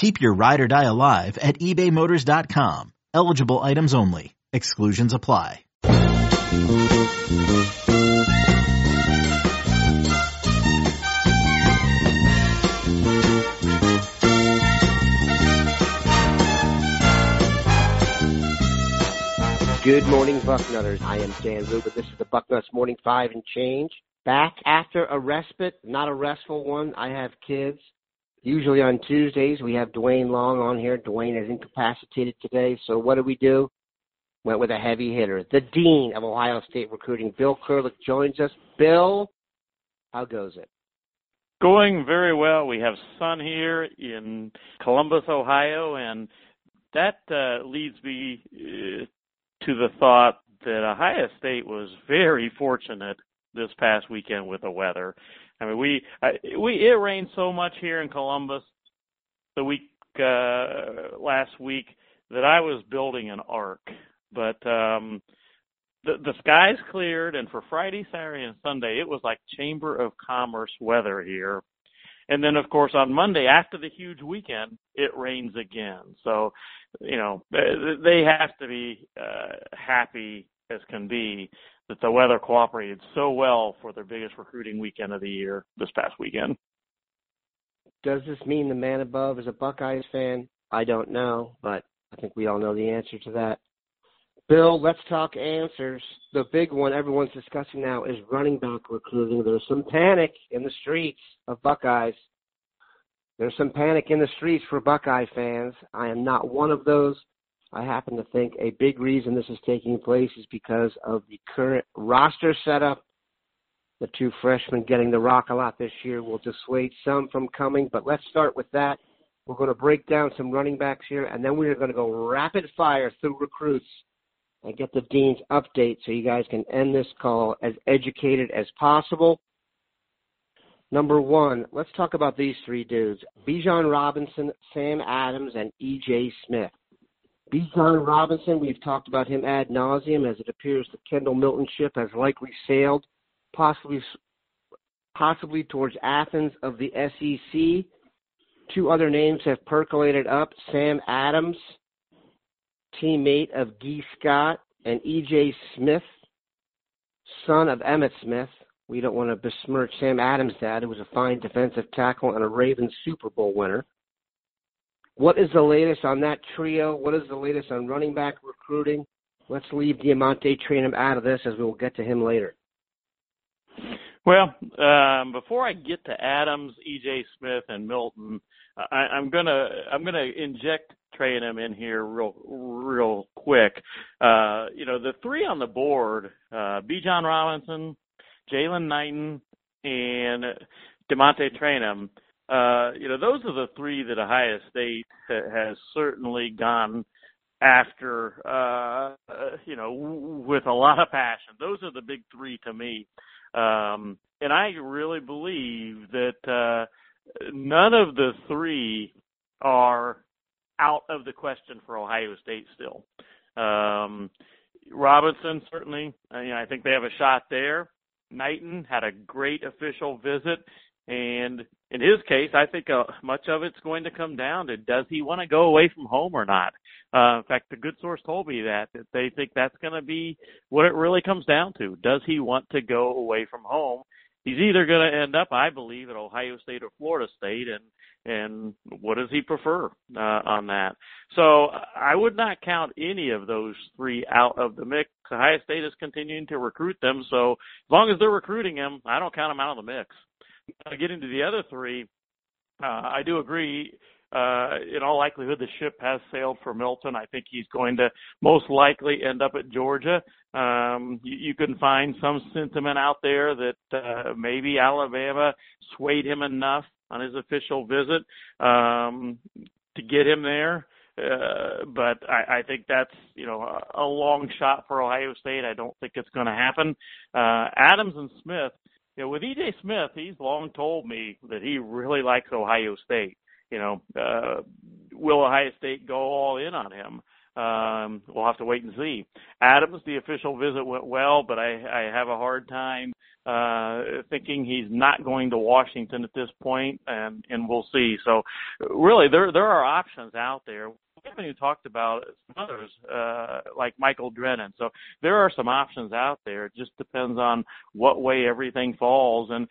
Keep your ride or die alive at ebaymotors.com. Eligible items only. Exclusions apply. Good morning, Bucknutters. I am Dan Rubin. This is the Bucknuts Morning Five and Change. Back after a respite, not a restful one. I have kids. Usually on Tuesdays, we have Dwayne Long on here. Dwayne is incapacitated today, so what do we do? Went with a heavy hitter. The Dean of Ohio State Recruiting, Bill Kurelic, joins us. Bill, how goes it? Going very well. We have sun here in Columbus, Ohio, and that uh, leads me uh, to the thought that Ohio State was very fortunate this past weekend with the weather. I mean, we I, we it rained so much here in Columbus the week uh, last week that I was building an ark, but um, the the skies cleared, and for Friday, Saturday, and Sunday, it was like Chamber of Commerce weather here. And then, of course, on Monday after the huge weekend, it rains again. So, you know, they have to be uh, happy as can be that the weather cooperated so well for their biggest recruiting weekend of the year this past weekend. Does this mean the man above is a Buckeyes fan? I don't know, but I think we all know the answer to that. Bill, let's talk answers. The big one everyone's discussing now is running back recruiting. There's some panic in the streets of Buckeyes. There's some panic in the streets for Buckeye fans. I am not one of those. I happen to think a big reason this is taking place is because of the current roster setup. The two freshmen getting the rock a lot this year will dissuade some from coming, but let's start with that. We're going to break down some running backs here, and then we're going to go rapid fire through recruits and get the dean's update so you guys can end this call as educated as possible. Number one, let's talk about these three dudes Bijan Robinson, Sam Adams, and E.J. Smith. Bijan Robinson, we've talked about him ad nauseum as it appears the Kendall Milton ship has likely sailed, possibly possibly towards Athens of the SEC. Two other names have percolated up: Sam Adams, teammate of Gee Scott, and E.J. Smith, son of Emmitt Smith. We don't want to besmirch Sam Adams' dad, who was a fine defensive tackle and a Ravens Super Bowl winner. What is the latest on that trio? What is the latest on running back recruiting? Let's leave Deamonte Trayanum out of this as we will get to him later. Well, um, before I get to Adams, E.J. Smith, and Milton, I, I'm gonna I'm gonna inject Trayanum in here real real quick. Uh, you know, the three on the board: uh, Bijan Robinson, Jaylan Knighton, and Deamonte Trayanum uh, you know, those are the three that Ohio State ha- has certainly gone after, uh, uh, you know, with a lot of passion. Those are the big three to me. Um, and I really believe that, uh, none of the three are out of the question for Ohio State still. Um, Robinson certainly, uh, you know, I think they have a shot there. Knighton had a great official visit. And in his case, I think uh, much of it's going to come down to does he want to go away from home or not. Uh, in fact, the good source told me that that they think that's going to be what it really comes down to. Does he want to go away from home? He's either going to end up, I believe, at Ohio State or Florida State, and and what does he prefer uh, on that? So I would not count any of those three out of the mix. Ohio State is continuing to recruit them, so as long as they're recruiting him, I don't count him out of the mix. Getting to the other three, uh, I do agree uh, in all likelihood, the ship has sailed for Milton. I think he's going to most likely end up at Georgia. Um, you, you can find some sentiment out there that uh, maybe Alabama swayed him enough on his official visit um, to get him there. Uh, but I, I think that's you know a, a long shot for Ohio State. I don't think it's going to happen. Uh, Adams and Smith, you know, with EJ Smith, he's long told me that he really likes Ohio State you know, uh, will Ohio State go all in on him? Um, we'll have to wait and see. Adams, the official visit went well, but I, I have a hard time uh, thinking he's not going to Washington at this point, and and we'll see. So, really, there there are options out there. We haven't even talked about others uh, like Michael Drennan. So there are some options out there. It just depends on what way everything falls. And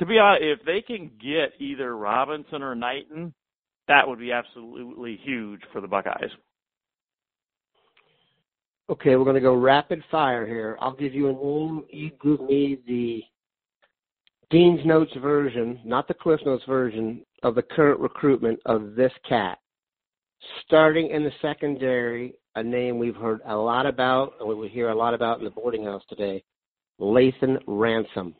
to be honest, if they can get either Robinson or Knighton, that would be absolutely huge for the Buckeyes. Okay, we're going to go rapid fire here. I'll give you a name. You give me the Dean's Notes version, not the Cliff Notes version, of the current recruitment of this cat. Starting in the secondary, a name we've heard a lot about, and we will hear a lot about in the boarding house today, Lathan Ransom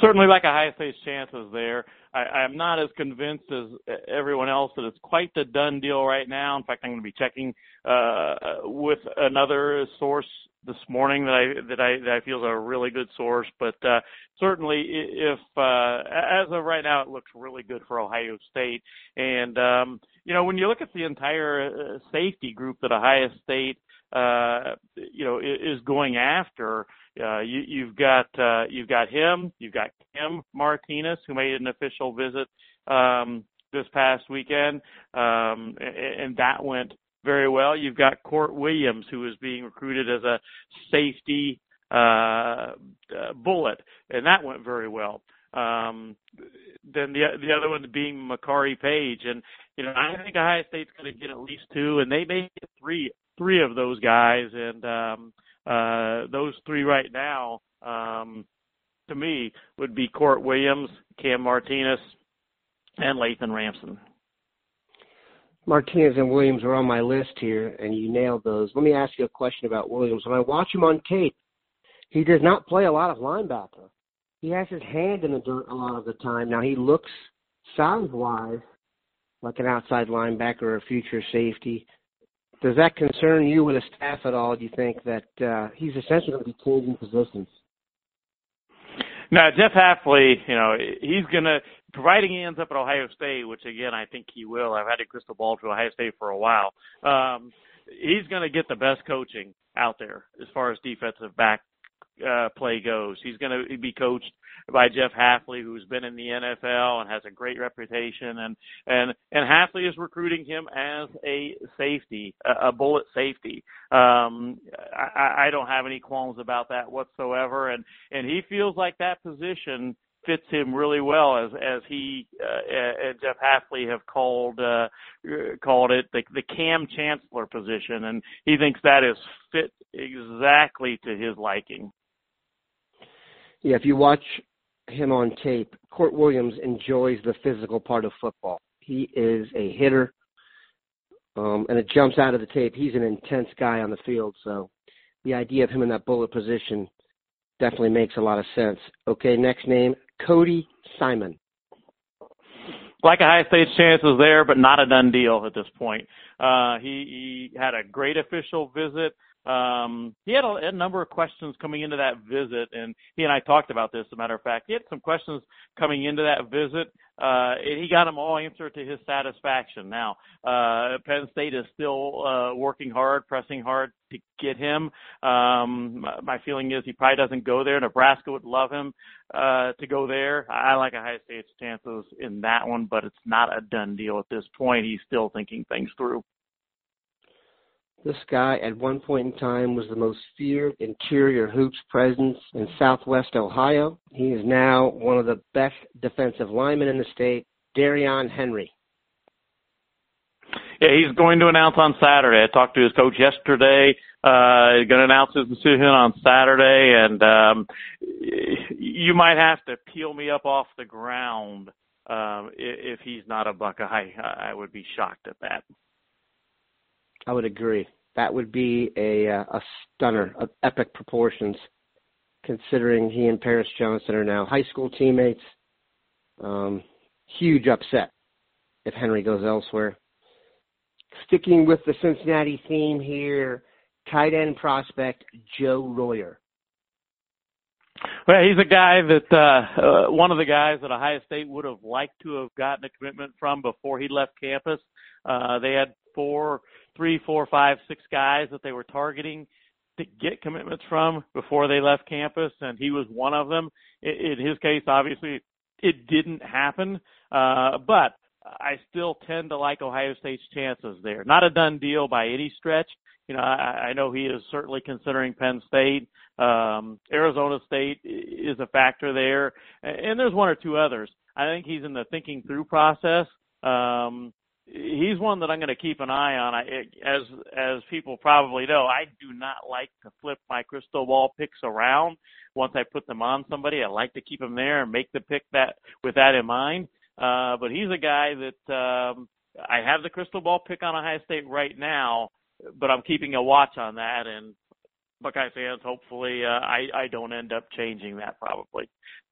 certainly like Ohio State's chances there. I, I'm not as convinced as everyone else that it's quite the done deal right now. In fact, I'm going to be checking uh, with another source this morning that I that I that I feel is a really good source. But uh, certainly, if uh, as of right now, it looks really good for Ohio State. And um, you know, when you look at the entire uh, safety group that Ohio State uh, you know is going after. Uh, you, you've got uh, you've got him, you've got Cam Martinez who made an official visit um, this past weekend, um, and, and that went very well. You've got Kourt Williams who is being recruited as a safety uh, uh, bullet, and that went very well. Um, then the the other one being Makari Paige, and you know I think Ohio State's going to get at least two, and they may get three three of those guys, and um, uh, those three right now, um, to me, would be Kourt Williams, Cam Martinez, and Lathan Ransom. Martinez and Williams are on my list here, and you nailed those. Let me ask you a question about Williams. When I watch him on tape, he does not play a lot of linebacker. He has his hand in the dirt a lot of the time. Now he looks size wise like an outside linebacker or a future safety does that concern you with the staff at all? Do you think that uh, he's essentially going to be changing positions? No, Jeff Hafley, you know, he's going to, providing he ends up at Ohio State, which again, I think he will. I've had a crystal ball to Ohio State for a while. Um, he's going to get the best coaching out there as far as defensive back uh, play goes. He's going to be coached by Jeff Hafley, who's been in the NFL and has a great reputation, and and and Hafley is recruiting him as a safety, a, a bullet safety. Um, I, I don't have any qualms about that whatsoever, and and he feels like that position fits him really well as as he uh, and Jeff Hafley have called uh, called it the the Kam Chancellor position, and he thinks that is fit exactly to his liking. Yeah, if you watch him on tape, Kourt Williams enjoys the physical part of football. He is a hitter, um, and it jumps out of the tape. He's an intense guy on the field, so the idea of him in that bullet position definitely makes a lot of sense. Okay, next name, Cody Simon. Like Ohio State's chances there, but not a done deal at this point. Uh, he, he had a great official visit. Um, he had a, a, number of questions coming into that visit, and he and I talked about this. As a matter of fact, he had some questions coming into that visit, uh, and he got them all answered to his satisfaction. Now, uh, Penn State is still uh, working hard, pressing hard to get him. Um, my, feeling is he probably doesn't go there. Nebraska would love him uh, to go there. I like Ohio State's chances in that one, but it's not a done deal at this point. He's still thinking things through. This guy at one point in time was the most feared interior hoops presence in southwest Ohio. He is now one of the best defensive linemen in the state, Darrion Henry. Yeah, he's going to announce on Saturday. I talked to his coach yesterday. Uh, he's going to announce his decision on Saturday, and um, you might have to peel me up off the ground um, if he's not a Buckeye. I would be shocked at that. I would agree. That would be a uh, a stunner of epic proportions, considering he and Paris Johnson are now high school teammates. Um, huge upset if Henry goes elsewhere. Sticking with the Cincinnati theme here, tight end prospect Joe Royer. Well, he's a guy that uh, uh, one of the guys that Ohio State would have liked to have gotten a commitment from before he left campus. Uh, they had four, three, four, five, six guys that they were targeting to get commitments from before they left campus, and he was one of them. In, his case, obviously, it didn't happen, uh, but I still tend to like Ohio State's chances there. Not a done deal by any stretch. You know, I, I know he is certainly considering Penn State. Um, Arizona State is a factor there, and there's one or two others. I think he's in the thinking through process. Um, he's one that I'm going to keep an eye on. I, as as people probably know, I do not like to flip my crystal ball picks around. Once I put them on somebody, I like to keep them there and make the pick that with that in mind. Uh, but he's a guy that um, I have the crystal ball pick on Ohio State right now, but I'm keeping a watch on that. And Buckeye fans, hopefully, uh, I I don't end up changing that probably.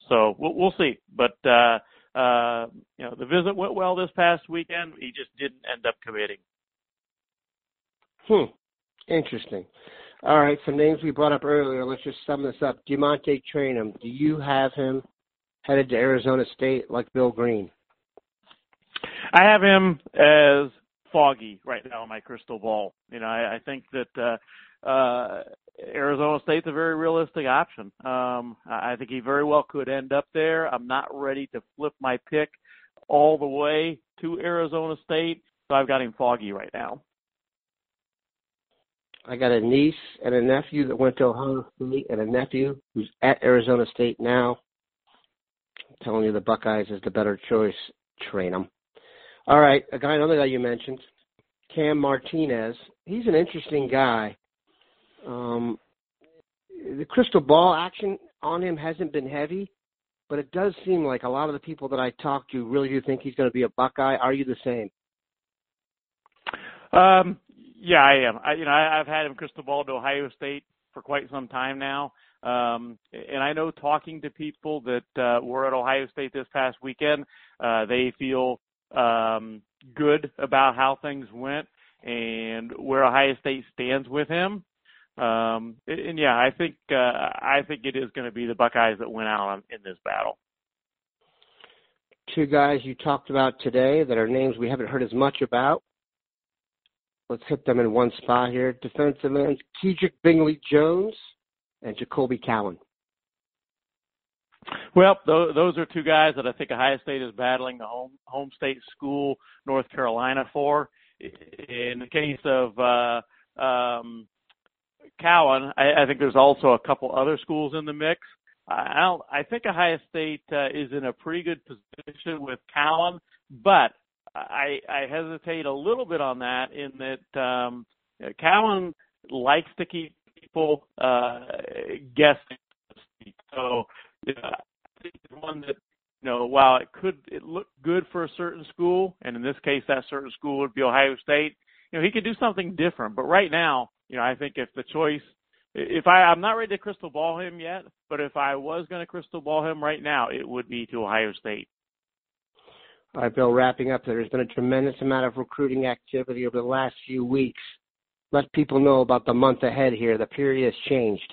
So we'll, we'll see. But uh, uh, you know, the visit went well this past weekend. He just didn't end up committing. Hmm. Interesting. All right, some names we brought up earlier. Let's just sum this up. Deamonte Trayanum. Do you have him headed to Arizona State like Bill Green? I have him as foggy right now in my crystal ball. You know, I, I think that uh, uh, Arizona State's a very realistic option. Um, I think he very well could end up there. I'm not ready to flip my pick all the way to Arizona State, so I've got him foggy right now. I got a niece and a nephew that went to Ohio State, and a nephew who's at Arizona State now. I'm telling you, the Buckeyes is the better choice. Train them. All right, a guy, another guy you mentioned, Cam Martinez. He's an interesting guy. Um, the crystal ball action on him hasn't been heavy, but it does seem like a lot of the people that I talk to really do think he's going to be a Buckeye. Are you the same? Um, yeah, I am. I, you know, I, I've had him crystal ball to Ohio State for quite some time now. Um, and I know talking to people that uh, were at Ohio State this past weekend, uh, they feel um, good about how things went and where Ohio State stands with him. Um, and yeah, I think uh, I think it is going to be the Buckeyes that win out in this battle. Two guys you talked about today that are names we haven't heard as much about. Let's hit them in one spot here. Defensive ends Kedrick Bingley Jones and Jacolbe Cowan. Well, those are two guys that I think Ohio State is battling the home home state school, North Carolina, for. In the case of uh, um, Cowan, I, I think there's also a couple other schools in the mix. I. I think Ohio State uh, is in a pretty good position with Cowan, but I, I hesitate a little bit on that in that um, Cowan likes to keep people uh, guessing. So know, I think it's one that you know while it could it look good for a certain school, and in this case that certain school would be Ohio State. You know he could do something different, but right now you know, I think if the choice, if I, I'm not ready to crystal ball him yet, but if I was going to crystal ball him right now, it would be to Ohio State. All right, Bill, wrapping up, there's been a tremendous amount of recruiting activity over the last few weeks. Let people know about the month ahead here. The period has changed.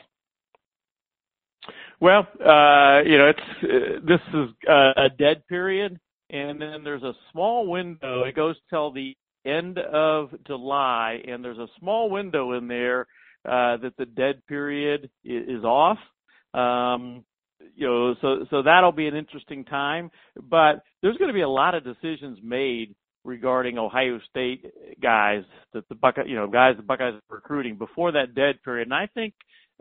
Well, uh, you know, it's uh, this is uh, a dead period, and then there's a small window. It goes till the end of July, and there's a small window in there uh, that the dead period is, off. Um, you know, so so that'll be an interesting time. But there's going to be a lot of decisions made regarding Ohio State guys that the Buckeye, you know, guys the Buckeyes are recruiting before that dead period. And I think,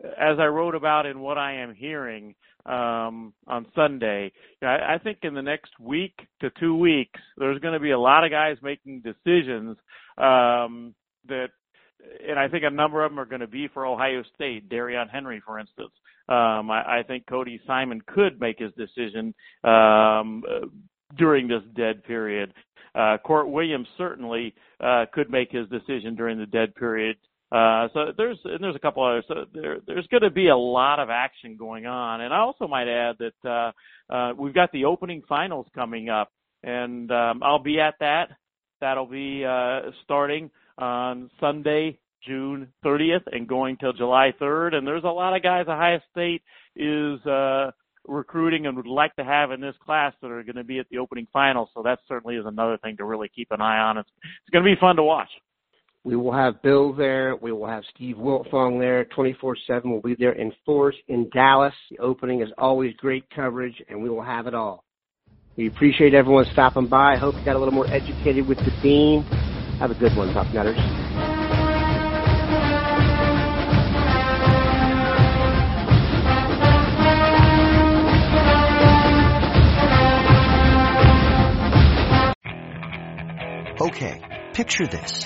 as I wrote about in what I am hearing um, on Sunday, I, I think in the next week to two weeks, there's going to be a lot of guys making decisions um, that and I think a number of them are going to be for Ohio State. Darrion Henry, for instance. Um, I, I think Cody Simon could make his decision um, during this dead period. Uh, Kourt Williams certainly uh, could make his decision during the dead period. Uh, so there's and there's a couple others. So there there's going to be a lot of action going on, and I also might add that uh, uh, we've got the opening finals coming up, and um, I'll be at that. That'll be uh, starting on Sunday, June 30th, and going till July 3rd. And there's a lot of guys Ohio State is uh, recruiting and would like to have in this class that are going to be at the opening final. So that certainly is another thing to really keep an eye on. It's, it's going to be fun to watch. We will have Bill there. We will have Steve Wiltfong there. 24-7 will be there in force in Dallas. The opening is always great coverage, and we will have it all. We appreciate everyone stopping by. I hope you got a little more educated with the theme. Have a good one, Top Nutters. Okay, picture this.